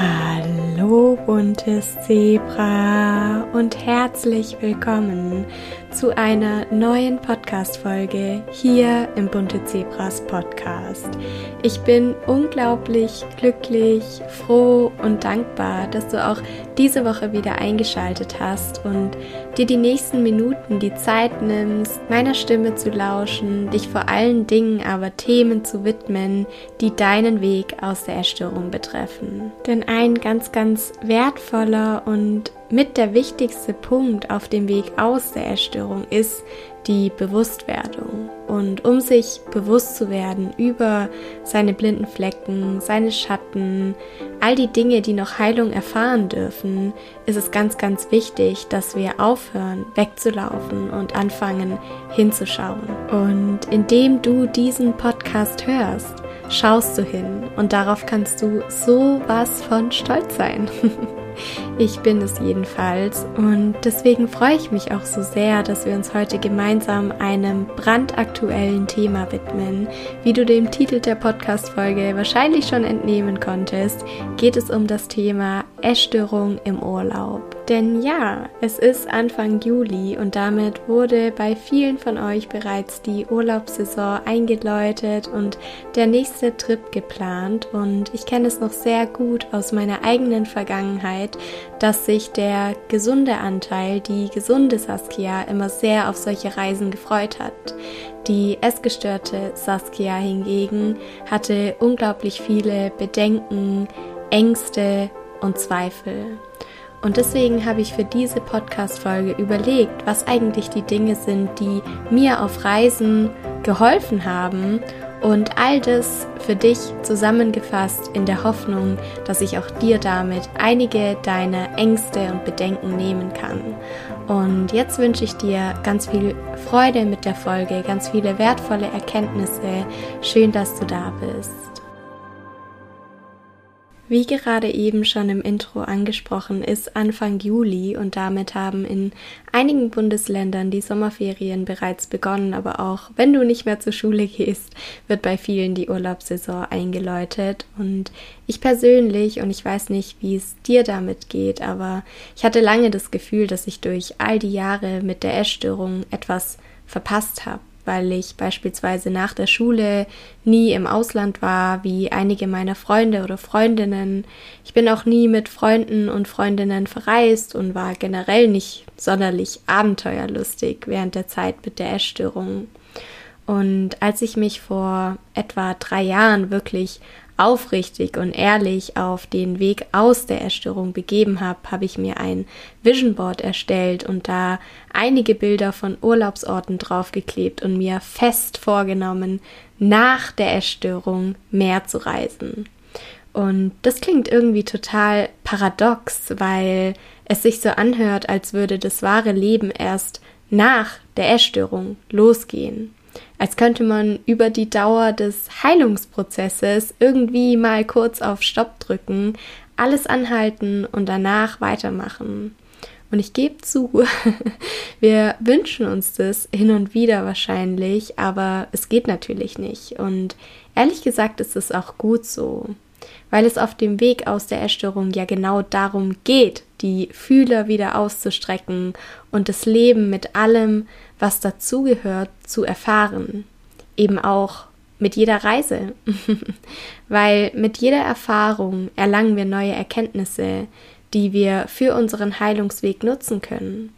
Hallo buntes Zebra und herzlich willkommen zu einer neuen Podcast-Folge hier im Bunte Zebras Podcast. Ich bin unglaublich glücklich, froh und dankbar, dass du auch diese Woche wieder eingeschaltet hast und dir die nächsten Minuten die Zeit nimmst, meiner Stimme zu lauschen, dich vor allen Dingen aber Themen zu widmen, die deinen Weg aus der Erstörung betreffen. Denn ein ganz, ganz wertvoller und mit der wichtigste Punkt auf dem Weg aus der Erstörung ist die Bewusstwerdung. Und um sich bewusst zu werden über seine blinden Flecken, seine Schatten, all die Dinge, die noch Heilung erfahren dürfen, ist es ganz, ganz wichtig, dass wir aufhören, wegzulaufen und anfangen hinzuschauen. Und indem du diesen Podcast hörst, schaust du hin und darauf kannst du so was von stolz sein. Ich bin es jedenfalls und deswegen freue ich mich auch so sehr, dass wir uns heute gemeinsam einem brandaktuellen Thema widmen. Wie du dem Titel der Podcast-Folge wahrscheinlich schon entnehmen konntest, geht es um das Thema Essstörung im Urlaub. Denn ja, es ist Anfang Juli und damit wurde bei vielen von euch bereits die Urlaubssaison eingeläutet und der nächste Trip geplant. Und ich kenne es noch sehr gut aus meiner eigenen Vergangenheit, dass sich der gesunde Anteil, die gesunde Saskia, immer sehr auf solche Reisen gefreut hat. Die essgestörte Saskia hingegen hatte unglaublich viele Bedenken, Ängste und Zweifel. Und deswegen habe ich für diese Podcast-Folge überlegt, was eigentlich die Dinge sind, die mir auf Reisen geholfen haben und all das für dich zusammengefasst in der Hoffnung, dass ich auch dir damit einige deiner Ängste und Bedenken nehmen kann. Und jetzt wünsche ich dir ganz viel Freude mit der Folge, ganz viele wertvolle Erkenntnisse. Schön, dass du da bist. Wie gerade eben schon im Intro angesprochen, ist Anfang Juli und damit haben in einigen Bundesländern die Sommerferien bereits begonnen, aber auch wenn du nicht mehr zur Schule gehst, wird bei vielen die Urlaubssaison eingeläutet. Und ich persönlich und ich weiß nicht, wie es dir damit geht, aber ich hatte lange das Gefühl, dass ich durch all die Jahre mit der Essstörung etwas verpasst habe weil ich beispielsweise nach der Schule nie im Ausland war, wie einige meiner Freunde oder Freundinnen. Ich bin auch nie mit Freunden und Freundinnen verreist und war generell nicht sonderlich abenteuerlustig während der Zeit mit der Essstörung. Und als ich mich vor etwa drei Jahren wirklich aufrichtig und ehrlich auf den Weg aus der Erstörung begeben habe, habe ich mir ein Vision Board erstellt und da einige Bilder von Urlaubsorten draufgeklebt und mir fest vorgenommen, nach der Erstörung mehr zu reisen. Und das klingt irgendwie total paradox, weil es sich so anhört, als würde das wahre Leben erst nach der Essstörung losgehen als könnte man über die Dauer des Heilungsprozesses irgendwie mal kurz auf Stopp drücken, alles anhalten und danach weitermachen. Und ich gebe zu, wir wünschen uns das hin und wieder wahrscheinlich, aber es geht natürlich nicht. Und ehrlich gesagt ist es auch gut so, weil es auf dem Weg aus der Erstörung ja genau darum geht, die Fühler wieder auszustrecken und das Leben mit allem, was dazugehört, zu erfahren. Eben auch mit jeder Reise. Weil mit jeder Erfahrung erlangen wir neue Erkenntnisse, die wir für unseren Heilungsweg nutzen können.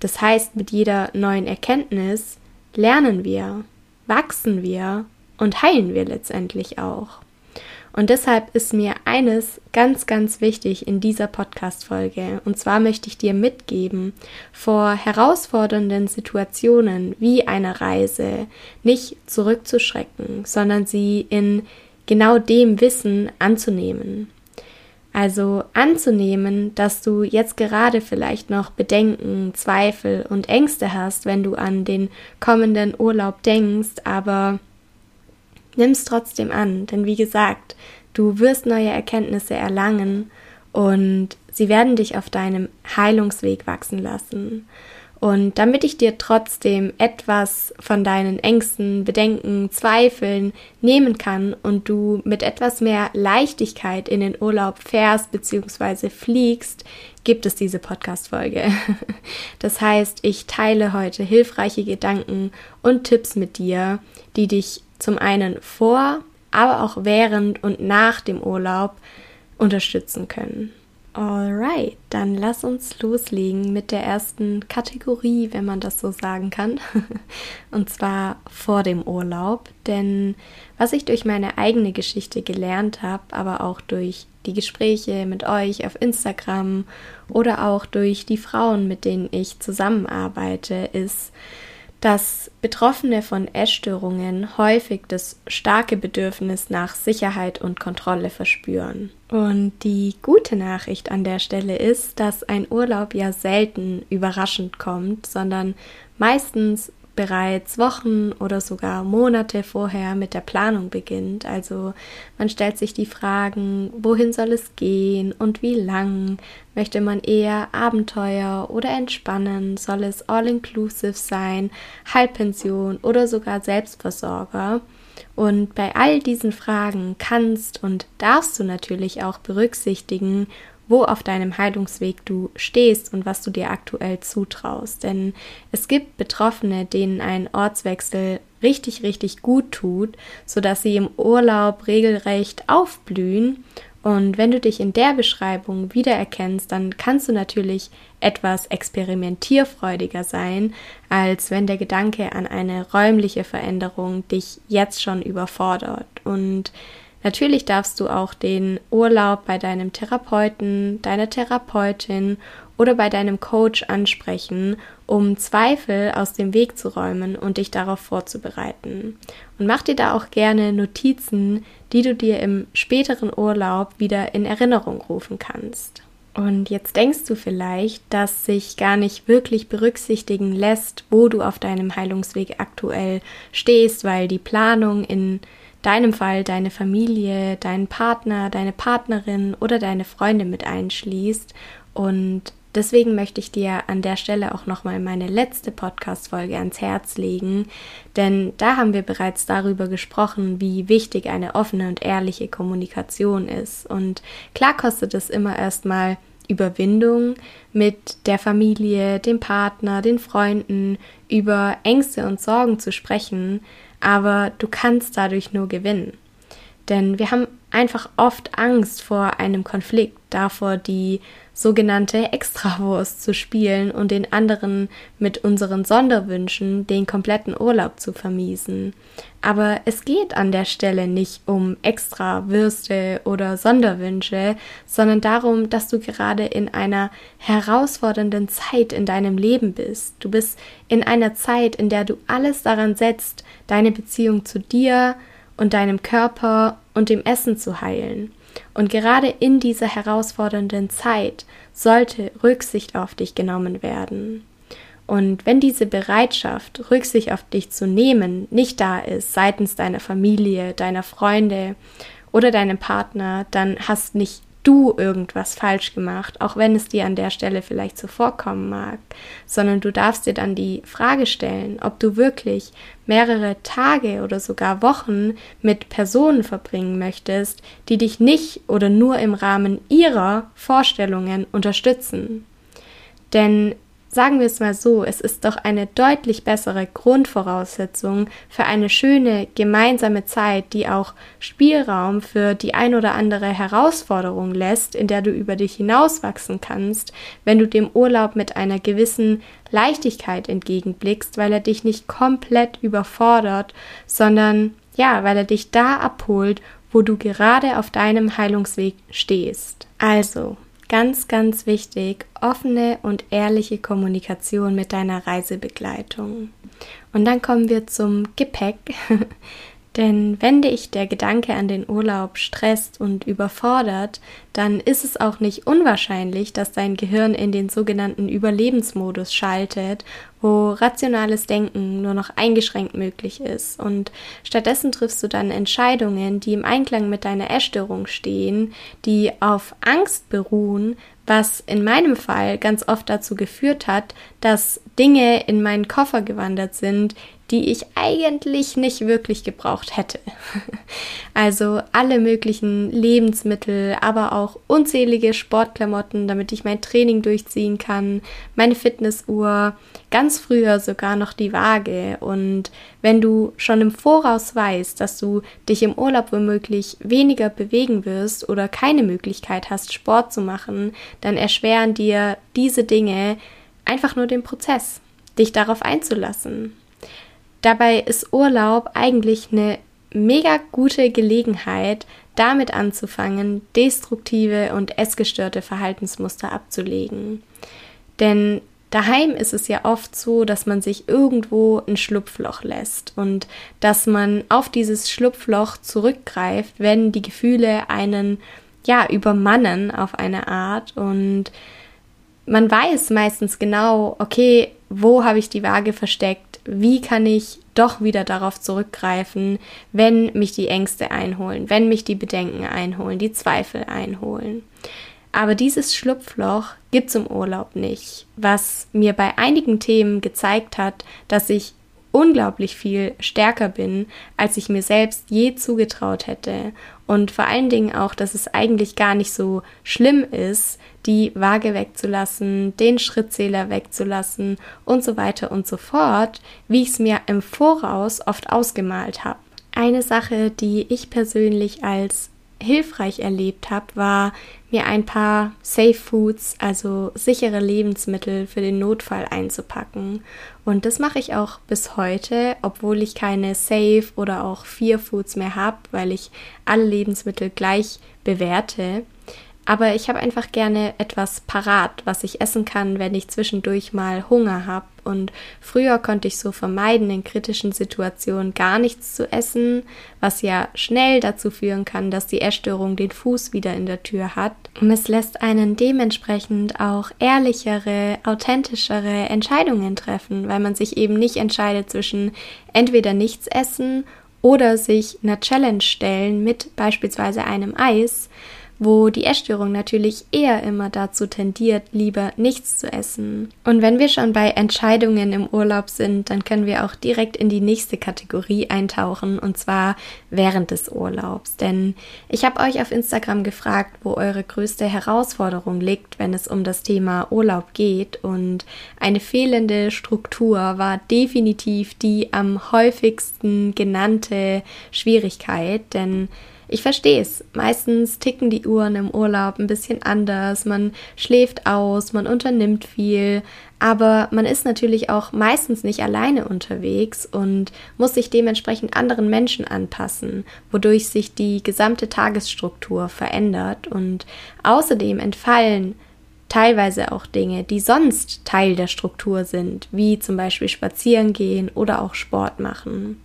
Das heißt, mit jeder neuen Erkenntnis lernen wir, wachsen wir und heilen wir letztendlich auch. Und deshalb ist mir eines ganz, ganz wichtig in dieser Podcast-Folge. Und zwar möchte ich dir mitgeben, vor herausfordernden Situationen wie einer Reise nicht zurückzuschrecken, sondern sie in genau dem Wissen anzunehmen. Also anzunehmen, dass du jetzt gerade vielleicht noch Bedenken, Zweifel und Ängste hast, wenn du an den kommenden Urlaub denkst, aber nimm es trotzdem an, denn wie gesagt, du wirst neue Erkenntnisse erlangen und sie werden dich auf deinem Heilungsweg wachsen lassen. Und damit ich dir trotzdem etwas von deinen Ängsten, Bedenken, Zweifeln nehmen kann und du mit etwas mehr Leichtigkeit in den Urlaub fährst bzw. fliegst, gibt es diese Podcast-Folge. Das heißt, ich teile heute hilfreiche Gedanken und Tipps mit dir, die dich zum einen vor, aber auch während und nach dem Urlaub unterstützen können. Alright, dann lass uns loslegen mit der ersten Kategorie, wenn man das so sagen kann. Und zwar vor dem Urlaub. Denn was ich durch meine eigene Geschichte gelernt habe, aber auch durch die Gespräche mit euch auf Instagram oder auch durch die Frauen, mit denen ich zusammenarbeite, ist, dass Betroffene von Essstörungen häufig das starke Bedürfnis nach Sicherheit und Kontrolle verspüren. Und die gute Nachricht an der Stelle ist, dass ein Urlaub ja selten überraschend kommt, sondern meistens bereits Wochen oder sogar Monate vorher mit der Planung beginnt. Also man stellt sich die Fragen, wohin soll es gehen und wie lang? Möchte man eher Abenteuer oder entspannen? Soll es all-inclusive sein, Halbpension oder sogar Selbstversorger? Und bei all diesen Fragen kannst und darfst du natürlich auch berücksichtigen, wo auf deinem Heilungsweg du stehst und was du dir aktuell zutraust. Denn es gibt Betroffene, denen ein Ortswechsel richtig, richtig gut tut, sodass sie im Urlaub regelrecht aufblühen. Und wenn du dich in der Beschreibung wiedererkennst, dann kannst du natürlich etwas experimentierfreudiger sein, als wenn der Gedanke an eine räumliche Veränderung dich jetzt schon überfordert. Und Natürlich darfst du auch den Urlaub bei deinem Therapeuten, deiner Therapeutin oder bei deinem Coach ansprechen, um Zweifel aus dem Weg zu räumen und dich darauf vorzubereiten. Und mach dir da auch gerne Notizen, die du dir im späteren Urlaub wieder in Erinnerung rufen kannst. Und jetzt denkst du vielleicht, dass sich gar nicht wirklich berücksichtigen lässt, wo du auf deinem Heilungsweg aktuell stehst, weil die Planung in deinem Fall deine Familie, deinen Partner, deine Partnerin oder deine Freunde mit einschließt. Und deswegen möchte ich dir an der Stelle auch nochmal meine letzte Podcast-Folge ans Herz legen, denn da haben wir bereits darüber gesprochen, wie wichtig eine offene und ehrliche Kommunikation ist. Und klar kostet es immer erstmal Überwindung mit der Familie, dem Partner, den Freunden über Ängste und Sorgen zu sprechen, aber du kannst dadurch nur gewinnen. Denn wir haben einfach oft Angst vor einem Konflikt, davor die sogenannte Extrawurst zu spielen und den anderen mit unseren Sonderwünschen den kompletten Urlaub zu vermiesen. Aber es geht an der Stelle nicht um Extrawürste oder Sonderwünsche, sondern darum, dass du gerade in einer herausfordernden Zeit in deinem Leben bist. Du bist in einer Zeit, in der du alles daran setzt, deine Beziehung zu dir, und deinem Körper und dem Essen zu heilen. Und gerade in dieser herausfordernden Zeit sollte Rücksicht auf dich genommen werden. Und wenn diese Bereitschaft, Rücksicht auf dich zu nehmen, nicht da ist seitens deiner Familie, deiner Freunde oder deinem Partner, dann hast nicht du irgendwas falsch gemacht, auch wenn es dir an der Stelle vielleicht so vorkommen mag, sondern du darfst dir dann die Frage stellen, ob du wirklich mehrere Tage oder sogar Wochen mit Personen verbringen möchtest, die dich nicht oder nur im Rahmen ihrer Vorstellungen unterstützen. Denn Sagen wir es mal so, es ist doch eine deutlich bessere Grundvoraussetzung für eine schöne gemeinsame Zeit, die auch Spielraum für die ein oder andere Herausforderung lässt, in der du über dich hinauswachsen kannst, wenn du dem Urlaub mit einer gewissen Leichtigkeit entgegenblickst, weil er dich nicht komplett überfordert, sondern ja, weil er dich da abholt, wo du gerade auf deinem Heilungsweg stehst. Also, Ganz, ganz wichtig, offene und ehrliche Kommunikation mit deiner Reisebegleitung. Und dann kommen wir zum Gepäck. Denn wenn dich der Gedanke an den Urlaub stresst und überfordert, dann ist es auch nicht unwahrscheinlich, dass dein Gehirn in den sogenannten Überlebensmodus schaltet, wo rationales Denken nur noch eingeschränkt möglich ist. Und stattdessen triffst du dann Entscheidungen, die im Einklang mit deiner Essstörung stehen, die auf Angst beruhen, was in meinem Fall ganz oft dazu geführt hat, dass Dinge in meinen Koffer gewandert sind, die ich eigentlich nicht wirklich gebraucht hätte. Also alle möglichen Lebensmittel, aber auch unzählige Sportklamotten, damit ich mein Training durchziehen kann, meine Fitnessuhr, ganz früher sogar noch die Waage. Und wenn du schon im Voraus weißt, dass du dich im Urlaub womöglich weniger bewegen wirst oder keine Möglichkeit hast, Sport zu machen, dann erschweren dir diese Dinge einfach nur den Prozess, dich darauf einzulassen. Dabei ist Urlaub eigentlich eine mega gute Gelegenheit, damit anzufangen, destruktive und essgestörte Verhaltensmuster abzulegen. Denn daheim ist es ja oft so, dass man sich irgendwo ein Schlupfloch lässt und dass man auf dieses Schlupfloch zurückgreift, wenn die Gefühle einen ja übermannen auf eine Art und man weiß meistens genau, okay, wo habe ich die Waage versteckt? wie kann ich doch wieder darauf zurückgreifen, wenn mich die Ängste einholen, wenn mich die Bedenken einholen, die Zweifel einholen. Aber dieses Schlupfloch gibt es im Urlaub nicht, was mir bei einigen Themen gezeigt hat, dass ich unglaublich viel stärker bin, als ich mir selbst je zugetraut hätte. Und vor allen Dingen auch, dass es eigentlich gar nicht so schlimm ist, die Waage wegzulassen, den Schrittzähler wegzulassen und so weiter und so fort, wie ich es mir im Voraus oft ausgemalt habe. Eine Sache, die ich persönlich als hilfreich erlebt habe, war mir ein paar Safe Foods, also sichere Lebensmittel für den Notfall einzupacken. Und das mache ich auch bis heute, obwohl ich keine Safe oder auch Fear Foods mehr habe, weil ich alle Lebensmittel gleich bewerte. Aber ich habe einfach gerne etwas parat, was ich essen kann, wenn ich zwischendurch mal Hunger habe. Und früher konnte ich so vermeiden, in kritischen Situationen gar nichts zu essen, was ja schnell dazu führen kann, dass die Essstörung den Fuß wieder in der Tür hat. Und es lässt einen dementsprechend auch ehrlichere, authentischere Entscheidungen treffen, weil man sich eben nicht entscheidet zwischen entweder nichts essen oder sich einer Challenge stellen mit beispielsweise einem Eis, wo die Essstörung natürlich eher immer dazu tendiert, lieber nichts zu essen. Und wenn wir schon bei Entscheidungen im Urlaub sind, dann können wir auch direkt in die nächste Kategorie eintauchen, und zwar während des Urlaubs. Denn ich habe euch auf Instagram gefragt, wo eure größte Herausforderung liegt, wenn es um das Thema Urlaub geht. Und eine fehlende Struktur war definitiv die am häufigsten genannte Schwierigkeit, denn ich verstehe es. Meistens ticken die Uhren im Urlaub ein bisschen anders. Man schläft aus, man unternimmt viel, aber man ist natürlich auch meistens nicht alleine unterwegs und muss sich dementsprechend anderen Menschen anpassen, wodurch sich die gesamte Tagesstruktur verändert und außerdem entfallen teilweise auch Dinge, die sonst Teil der Struktur sind, wie zum Beispiel spazieren gehen oder auch Sport machen.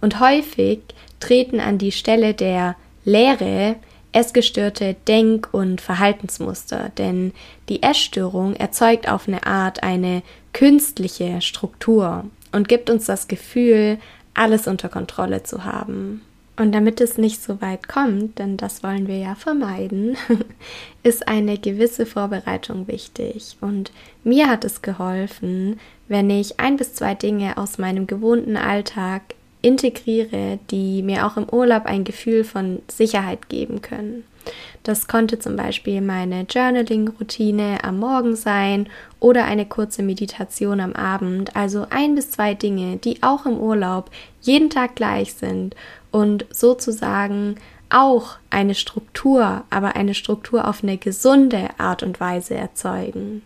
Und häufig treten an die Stelle der Lehre essgestörte Denk- und Verhaltensmuster, denn die Essstörung erzeugt auf eine Art eine künstliche Struktur und gibt uns das Gefühl, alles unter Kontrolle zu haben. Und damit es nicht so weit kommt, denn das wollen wir ja vermeiden, ist eine gewisse Vorbereitung wichtig. Und mir hat es geholfen, wenn ich ein bis zwei Dinge aus meinem gewohnten Alltag integriere, die mir auch im Urlaub ein Gefühl von Sicherheit geben können. Das konnte zum Beispiel meine Journaling-Routine am Morgen sein oder eine kurze Meditation am Abend. Also ein bis zwei Dinge, die auch im Urlaub jeden Tag gleich sind und sozusagen auch eine Struktur, aber eine Struktur auf eine gesunde Art und Weise erzeugen.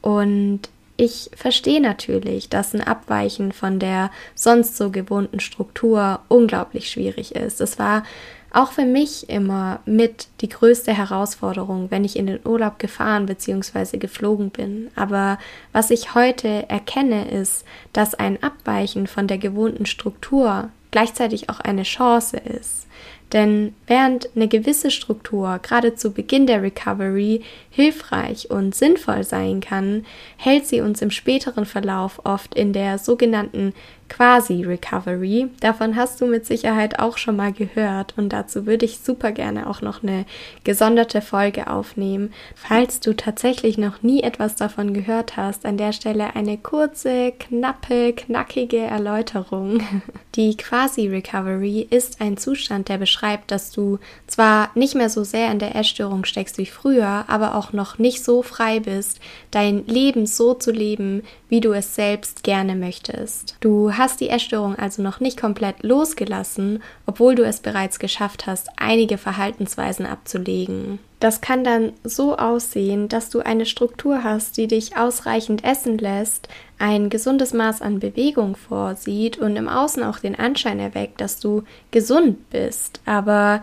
Und ich verstehe natürlich, dass ein Abweichen von der sonst so gewohnten Struktur unglaublich schwierig ist. Es war auch für mich immer mit die größte Herausforderung, wenn ich in den Urlaub gefahren bzw. geflogen bin. Aber was ich heute erkenne, ist, dass ein Abweichen von der gewohnten Struktur gleichzeitig auch eine Chance ist. Denn während eine gewisse Struktur gerade zu Beginn der Recovery hilfreich und sinnvoll sein kann, hält sie uns im späteren Verlauf oft in der sogenannten Quasi-Recovery. Davon hast du mit Sicherheit auch schon mal gehört und dazu würde ich super gerne auch noch eine gesonderte Folge aufnehmen. Falls du tatsächlich noch nie etwas davon gehört hast, an der Stelle eine kurze, knappe, knackige Erläuterung. Die Quasi-Recovery ist ein Zustand, der beschreibt, dass du zwar nicht mehr so sehr in der Essstörung steckst wie früher, aber auch noch nicht so frei bist, dein Leben so zu leben, wie du es selbst gerne möchtest. Du hast die Essstörung also noch nicht komplett losgelassen, obwohl du es bereits geschafft hast, einige Verhaltensweisen abzulegen. Das kann dann so aussehen, dass du eine Struktur hast, die dich ausreichend essen lässt, ein gesundes Maß an Bewegung vorsieht und im Außen auch den Anschein erweckt, dass du gesund bist. Aber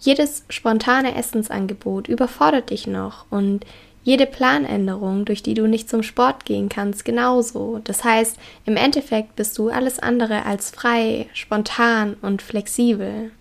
jedes spontane Essensangebot überfordert dich noch und jede Planänderung, durch die du nicht zum Sport gehen kannst, genauso. Das heißt, im Endeffekt bist du alles andere als frei, spontan und flexibel.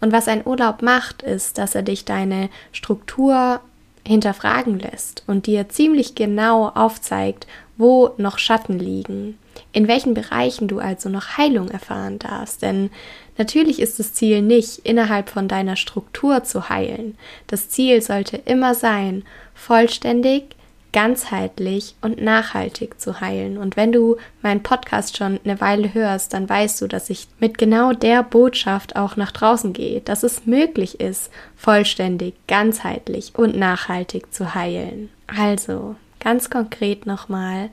Und was ein Urlaub macht, ist, dass er dich deine Struktur hinterfragen lässt und dir ziemlich genau aufzeigt, wo noch Schatten liegen, in welchen Bereichen du also noch Heilung erfahren darfst. Denn natürlich ist das Ziel nicht, innerhalb von deiner Struktur zu heilen. Das Ziel sollte immer sein, vollständig, ganzheitlich und nachhaltig zu heilen. Und wenn du meinen Podcast schon eine Weile hörst, dann weißt du, dass ich mit genau der Botschaft auch nach draußen gehe, dass es möglich ist, vollständig, ganzheitlich und nachhaltig zu heilen. Also, ganz konkret nochmal,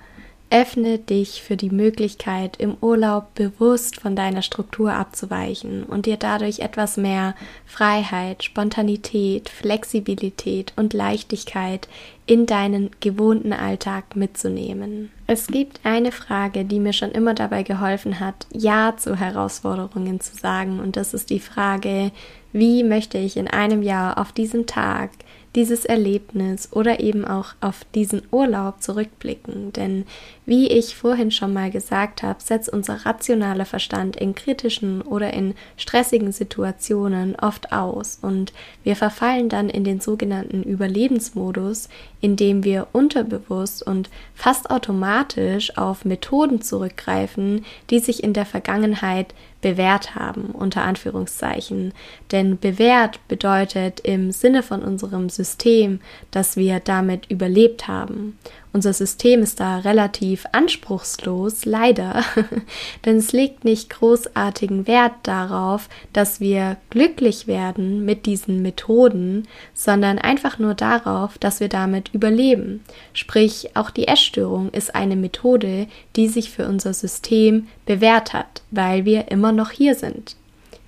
Öffne dich für die Möglichkeit, im Urlaub bewusst von deiner Struktur abzuweichen und dir dadurch etwas mehr Freiheit, Spontanität, Flexibilität und Leichtigkeit in deinen gewohnten Alltag mitzunehmen. Es gibt eine Frage, die mir schon immer dabei geholfen hat, Ja zu Herausforderungen zu sagen, und das ist die Frage, wie möchte ich in einem Jahr auf diesen Tag dieses Erlebnis oder eben auch auf diesen Urlaub zurückblicken. Denn wie ich vorhin schon mal gesagt habe, setzt unser rationaler Verstand in kritischen oder in stressigen Situationen oft aus und wir verfallen dann in den sogenannten Überlebensmodus, in dem wir unterbewusst und fast automatisch auf Methoden zurückgreifen, die sich in der Vergangenheit bewährt haben, unter Anführungszeichen. Denn bewährt bedeutet im Sinne von unserem System, dass wir damit überlebt haben. Unser System ist da relativ anspruchslos, leider, denn es legt nicht großartigen Wert darauf, dass wir glücklich werden mit diesen Methoden, sondern einfach nur darauf, dass wir damit überleben. Sprich, auch die Essstörung ist eine Methode, die sich für unser System bewährt hat, weil wir immer noch hier sind.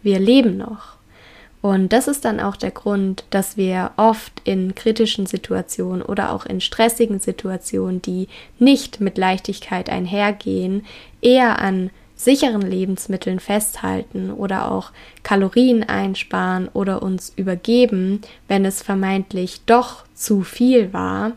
Wir leben noch. Und das ist dann auch der Grund, dass wir oft in kritischen Situationen oder auch in stressigen Situationen, die nicht mit Leichtigkeit einhergehen, eher an sicheren Lebensmitteln festhalten oder auch Kalorien einsparen oder uns übergeben, wenn es vermeintlich doch zu viel war,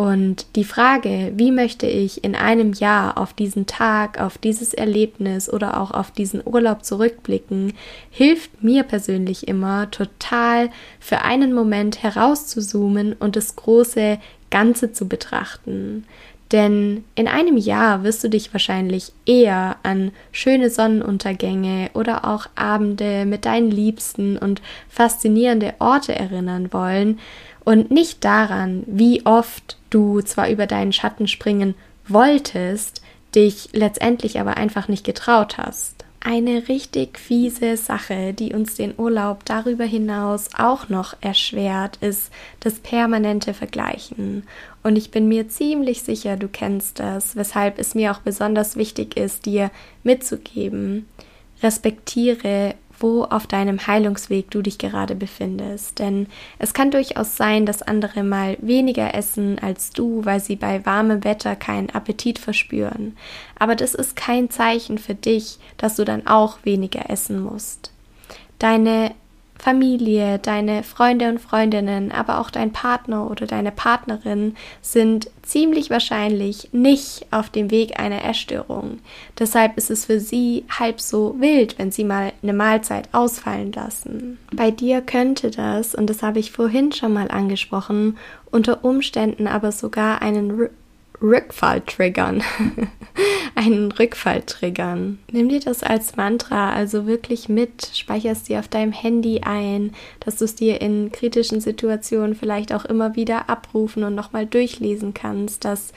und die Frage, wie möchte ich in einem Jahr auf diesen Tag, auf dieses Erlebnis oder auch auf diesen Urlaub zurückblicken, hilft mir persönlich immer total für einen Moment herauszuzoomen und das große Ganze zu betrachten. Denn in einem Jahr wirst du dich wahrscheinlich eher an schöne Sonnenuntergänge oder auch Abende mit deinen Liebsten und faszinierende Orte erinnern wollen und nicht daran, wie oft du zwar über deinen Schatten springen wolltest, dich letztendlich aber einfach nicht getraut hast. Eine richtig fiese Sache, die uns den Urlaub darüber hinaus auch noch erschwert, ist das permanente Vergleichen. Und ich bin mir ziemlich sicher, du kennst das, weshalb es mir auch besonders wichtig ist, dir mitzugeben. Respektiere wo auf deinem Heilungsweg du dich gerade befindest. Denn es kann durchaus sein, dass andere mal weniger essen als du, weil sie bei warmem Wetter keinen Appetit verspüren. Aber das ist kein Zeichen für dich, dass du dann auch weniger essen musst. Deine Familie, deine Freunde und Freundinnen, aber auch dein Partner oder deine Partnerin sind ziemlich wahrscheinlich nicht auf dem Weg einer Essstörung. Deshalb ist es für sie halb so wild, wenn sie mal eine Mahlzeit ausfallen lassen. Bei dir könnte das, und das habe ich vorhin schon mal angesprochen, unter Umständen aber sogar einen Rückfall triggern. einen Rückfall triggern. Nimm dir das als Mantra also wirklich mit, speicherst dir auf deinem Handy ein, dass du es dir in kritischen Situationen vielleicht auch immer wieder abrufen und nochmal durchlesen kannst, dass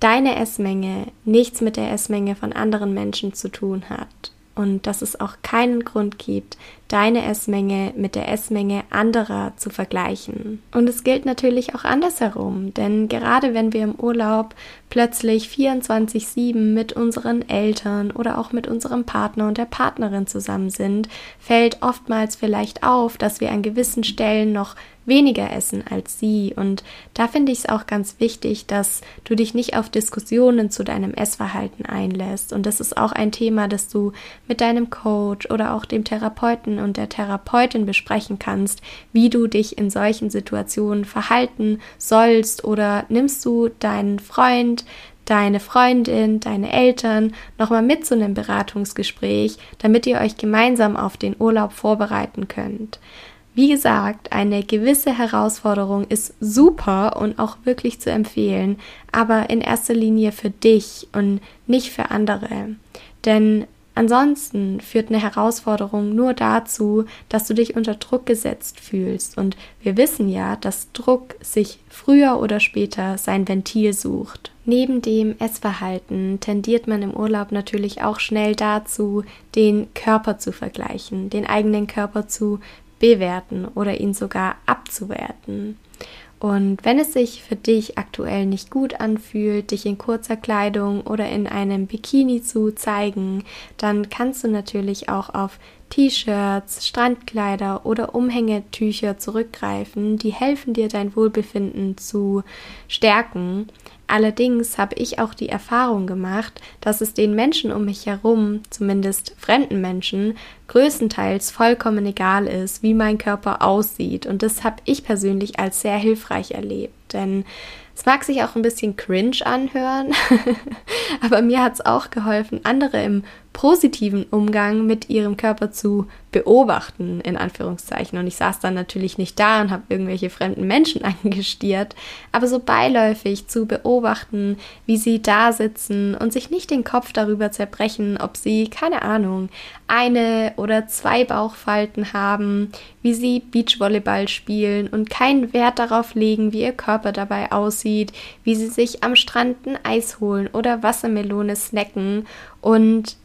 deine Essmenge nichts mit der Essmenge von anderen Menschen zu tun hat und dass es auch keinen Grund gibt, deine Essmenge mit der Essmenge anderer zu vergleichen. Und es gilt natürlich auch andersherum, denn gerade wenn wir im Urlaub plötzlich 24-7 mit unseren Eltern oder auch mit unserem Partner und der Partnerin zusammen sind, fällt oftmals vielleicht auf, dass wir an gewissen Stellen noch weniger essen als sie. Und da finde ich es auch ganz wichtig, dass du dich nicht auf Diskussionen zu deinem Essverhalten einlässt. Und das ist auch ein Thema, das du mit deinem Coach oder auch dem Therapeuten und der Therapeutin besprechen kannst, wie du dich in solchen Situationen verhalten sollst oder nimmst du deinen Freund, deine Freundin, deine Eltern nochmal mit zu einem Beratungsgespräch, damit ihr euch gemeinsam auf den Urlaub vorbereiten könnt. Wie gesagt, eine gewisse Herausforderung ist super und auch wirklich zu empfehlen, aber in erster Linie für dich und nicht für andere. Denn Ansonsten führt eine Herausforderung nur dazu, dass du dich unter Druck gesetzt fühlst. Und wir wissen ja, dass Druck sich früher oder später sein Ventil sucht. Neben dem Essverhalten tendiert man im Urlaub natürlich auch schnell dazu, den Körper zu vergleichen, den eigenen Körper zu bewerten oder ihn sogar abzuwerten. Und wenn es sich für dich aktuell nicht gut anfühlt, dich in kurzer Kleidung oder in einem Bikini zu zeigen, dann kannst du natürlich auch auf T-Shirts, Strandkleider oder Umhängetücher zurückgreifen, die helfen dir dein Wohlbefinden zu stärken. Allerdings habe ich auch die Erfahrung gemacht, dass es den Menschen um mich herum, zumindest fremden Menschen, größtenteils vollkommen egal ist, wie mein Körper aussieht. Und das habe ich persönlich als sehr hilfreich erlebt. Denn es mag sich auch ein bisschen cringe anhören, aber mir hat es auch geholfen, andere im positiven Umgang mit ihrem Körper zu beobachten, in Anführungszeichen. Und ich saß dann natürlich nicht da und habe irgendwelche fremden Menschen angestiert, aber so beiläufig zu beobachten, wie sie da sitzen und sich nicht den Kopf darüber zerbrechen, ob sie, keine Ahnung, eine oder zwei Bauchfalten haben, wie sie Beachvolleyball spielen und keinen Wert darauf legen, wie ihr Körper dabei aussieht, wie sie sich am Strand ein Eis holen oder Wassermelone snacken und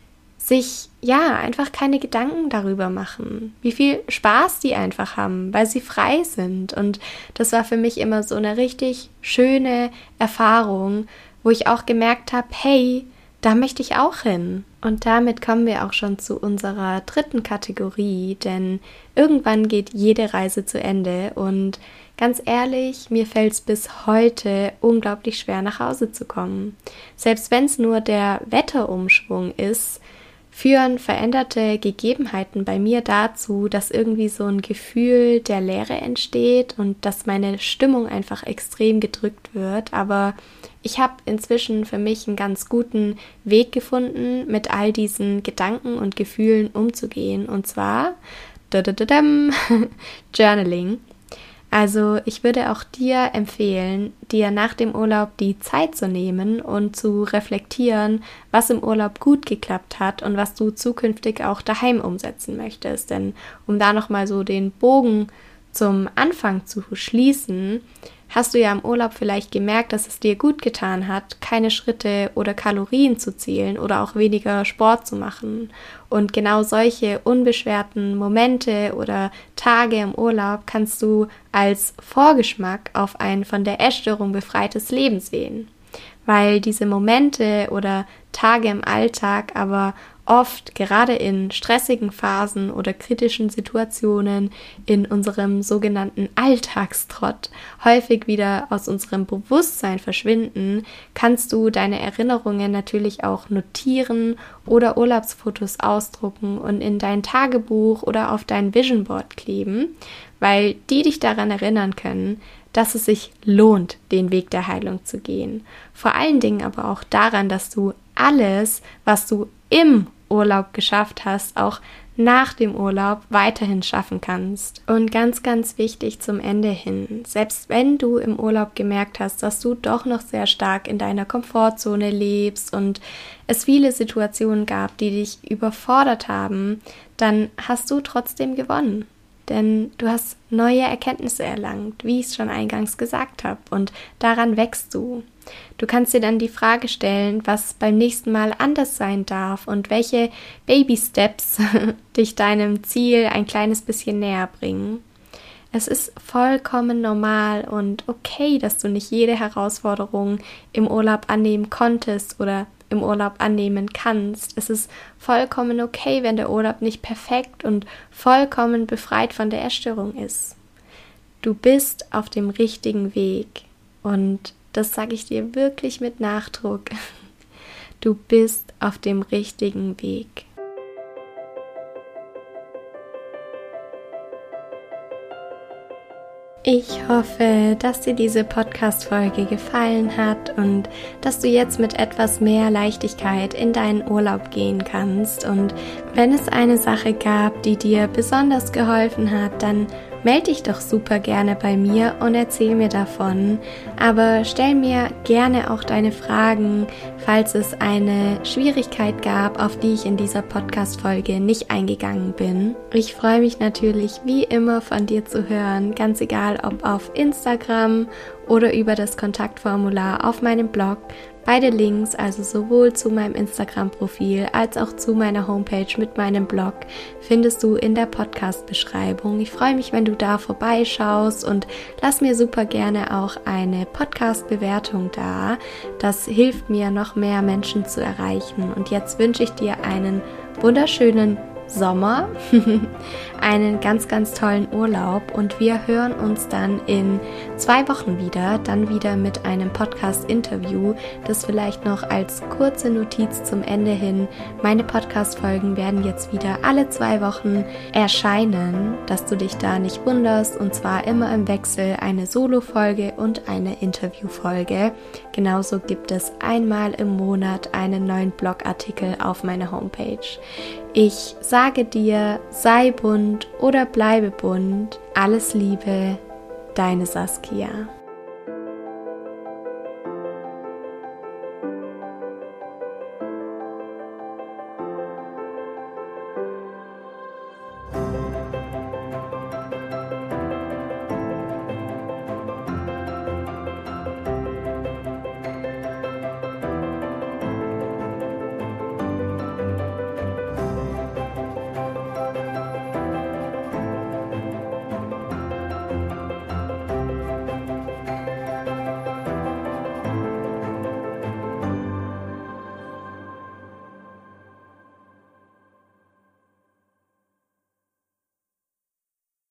sich ja einfach keine Gedanken darüber machen, wie viel Spaß die einfach haben, weil sie frei sind. Und das war für mich immer so eine richtig schöne Erfahrung, wo ich auch gemerkt habe, hey, da möchte ich auch hin. Und damit kommen wir auch schon zu unserer dritten Kategorie, denn irgendwann geht jede Reise zu Ende und ganz ehrlich, mir fällt es bis heute unglaublich schwer nach Hause zu kommen. Selbst wenn es nur der Wetterumschwung ist, führen veränderte Gegebenheiten bei mir dazu, dass irgendwie so ein Gefühl der Leere entsteht und dass meine Stimmung einfach extrem gedrückt wird. Aber ich habe inzwischen für mich einen ganz guten Weg gefunden, mit all diesen Gedanken und Gefühlen umzugehen. Und zwar Journaling. Also ich würde auch dir empfehlen, dir nach dem Urlaub die Zeit zu nehmen und zu reflektieren, was im Urlaub gut geklappt hat und was du zukünftig auch daheim umsetzen möchtest. Denn um da nochmal so den Bogen zum Anfang zu schließen, hast du ja im Urlaub vielleicht gemerkt, dass es dir gut getan hat, keine Schritte oder Kalorien zu zählen oder auch weniger Sport zu machen. Und genau solche unbeschwerten Momente oder Tage im Urlaub kannst du als Vorgeschmack auf ein von der Essstörung befreites Leben sehen. Weil diese Momente oder Tage im Alltag aber oft gerade in stressigen Phasen oder kritischen Situationen in unserem sogenannten Alltagstrott häufig wieder aus unserem Bewusstsein verschwinden, kannst du deine Erinnerungen natürlich auch notieren oder Urlaubsfotos ausdrucken und in dein Tagebuch oder auf dein Vision Board kleben, weil die dich daran erinnern können, dass es sich lohnt, den Weg der Heilung zu gehen. Vor allen Dingen aber auch daran, dass du alles, was du im Urlaub geschafft hast, auch nach dem Urlaub weiterhin schaffen kannst. Und ganz, ganz wichtig zum Ende hin, selbst wenn du im Urlaub gemerkt hast, dass du doch noch sehr stark in deiner Komfortzone lebst und es viele Situationen gab, die dich überfordert haben, dann hast du trotzdem gewonnen denn du hast neue Erkenntnisse erlangt, wie ich es schon eingangs gesagt habe, und daran wächst du. Du kannst dir dann die Frage stellen, was beim nächsten Mal anders sein darf und welche Baby Steps dich deinem Ziel ein kleines bisschen näher bringen. Es ist vollkommen normal und okay, dass du nicht jede Herausforderung im Urlaub annehmen konntest oder im Urlaub annehmen kannst. Es ist vollkommen okay, wenn der Urlaub nicht perfekt und vollkommen befreit von der Erstörung ist. Du bist auf dem richtigen Weg und das sage ich dir wirklich mit Nachdruck. Du bist auf dem richtigen Weg. Ich hoffe, dass dir diese Podcast-Folge gefallen hat und dass du jetzt mit etwas mehr Leichtigkeit in deinen Urlaub gehen kannst. Und wenn es eine Sache gab, die dir besonders geholfen hat, dann melde dich doch super gerne bei mir und erzähl mir davon. Aber stell mir gerne auch deine Fragen, falls es eine Schwierigkeit gab, auf die ich in dieser Podcast-Folge nicht eingegangen bin. Ich freue mich natürlich wie immer von dir zu hören, ganz egal ob auf Instagram oder über das Kontaktformular auf meinem Blog Beide Links, also sowohl zu meinem Instagram-Profil als auch zu meiner Homepage mit meinem Blog, findest du in der Podcast-Beschreibung. Ich freue mich, wenn du da vorbeischaust und lass mir super gerne auch eine Podcast-Bewertung da. Das hilft mir, noch mehr Menschen zu erreichen. Und jetzt wünsche ich dir einen wunderschönen Sommer, einen ganz, ganz tollen Urlaub und wir hören uns dann in zwei Wochen wieder, dann wieder mit einem Podcast-Interview, das vielleicht noch als kurze Notiz zum Ende hin. Meine Podcast-Folgen werden jetzt wieder alle zwei Wochen erscheinen, dass du dich da nicht wunderst und zwar immer im Wechsel eine Solo-Folge und eine Interview-Folge. Genauso gibt es einmal im Monat einen neuen Blogartikel auf meiner Homepage. Ich sage dir, sei bunt oder bleibe bunt. Alles Liebe, deine Saskia.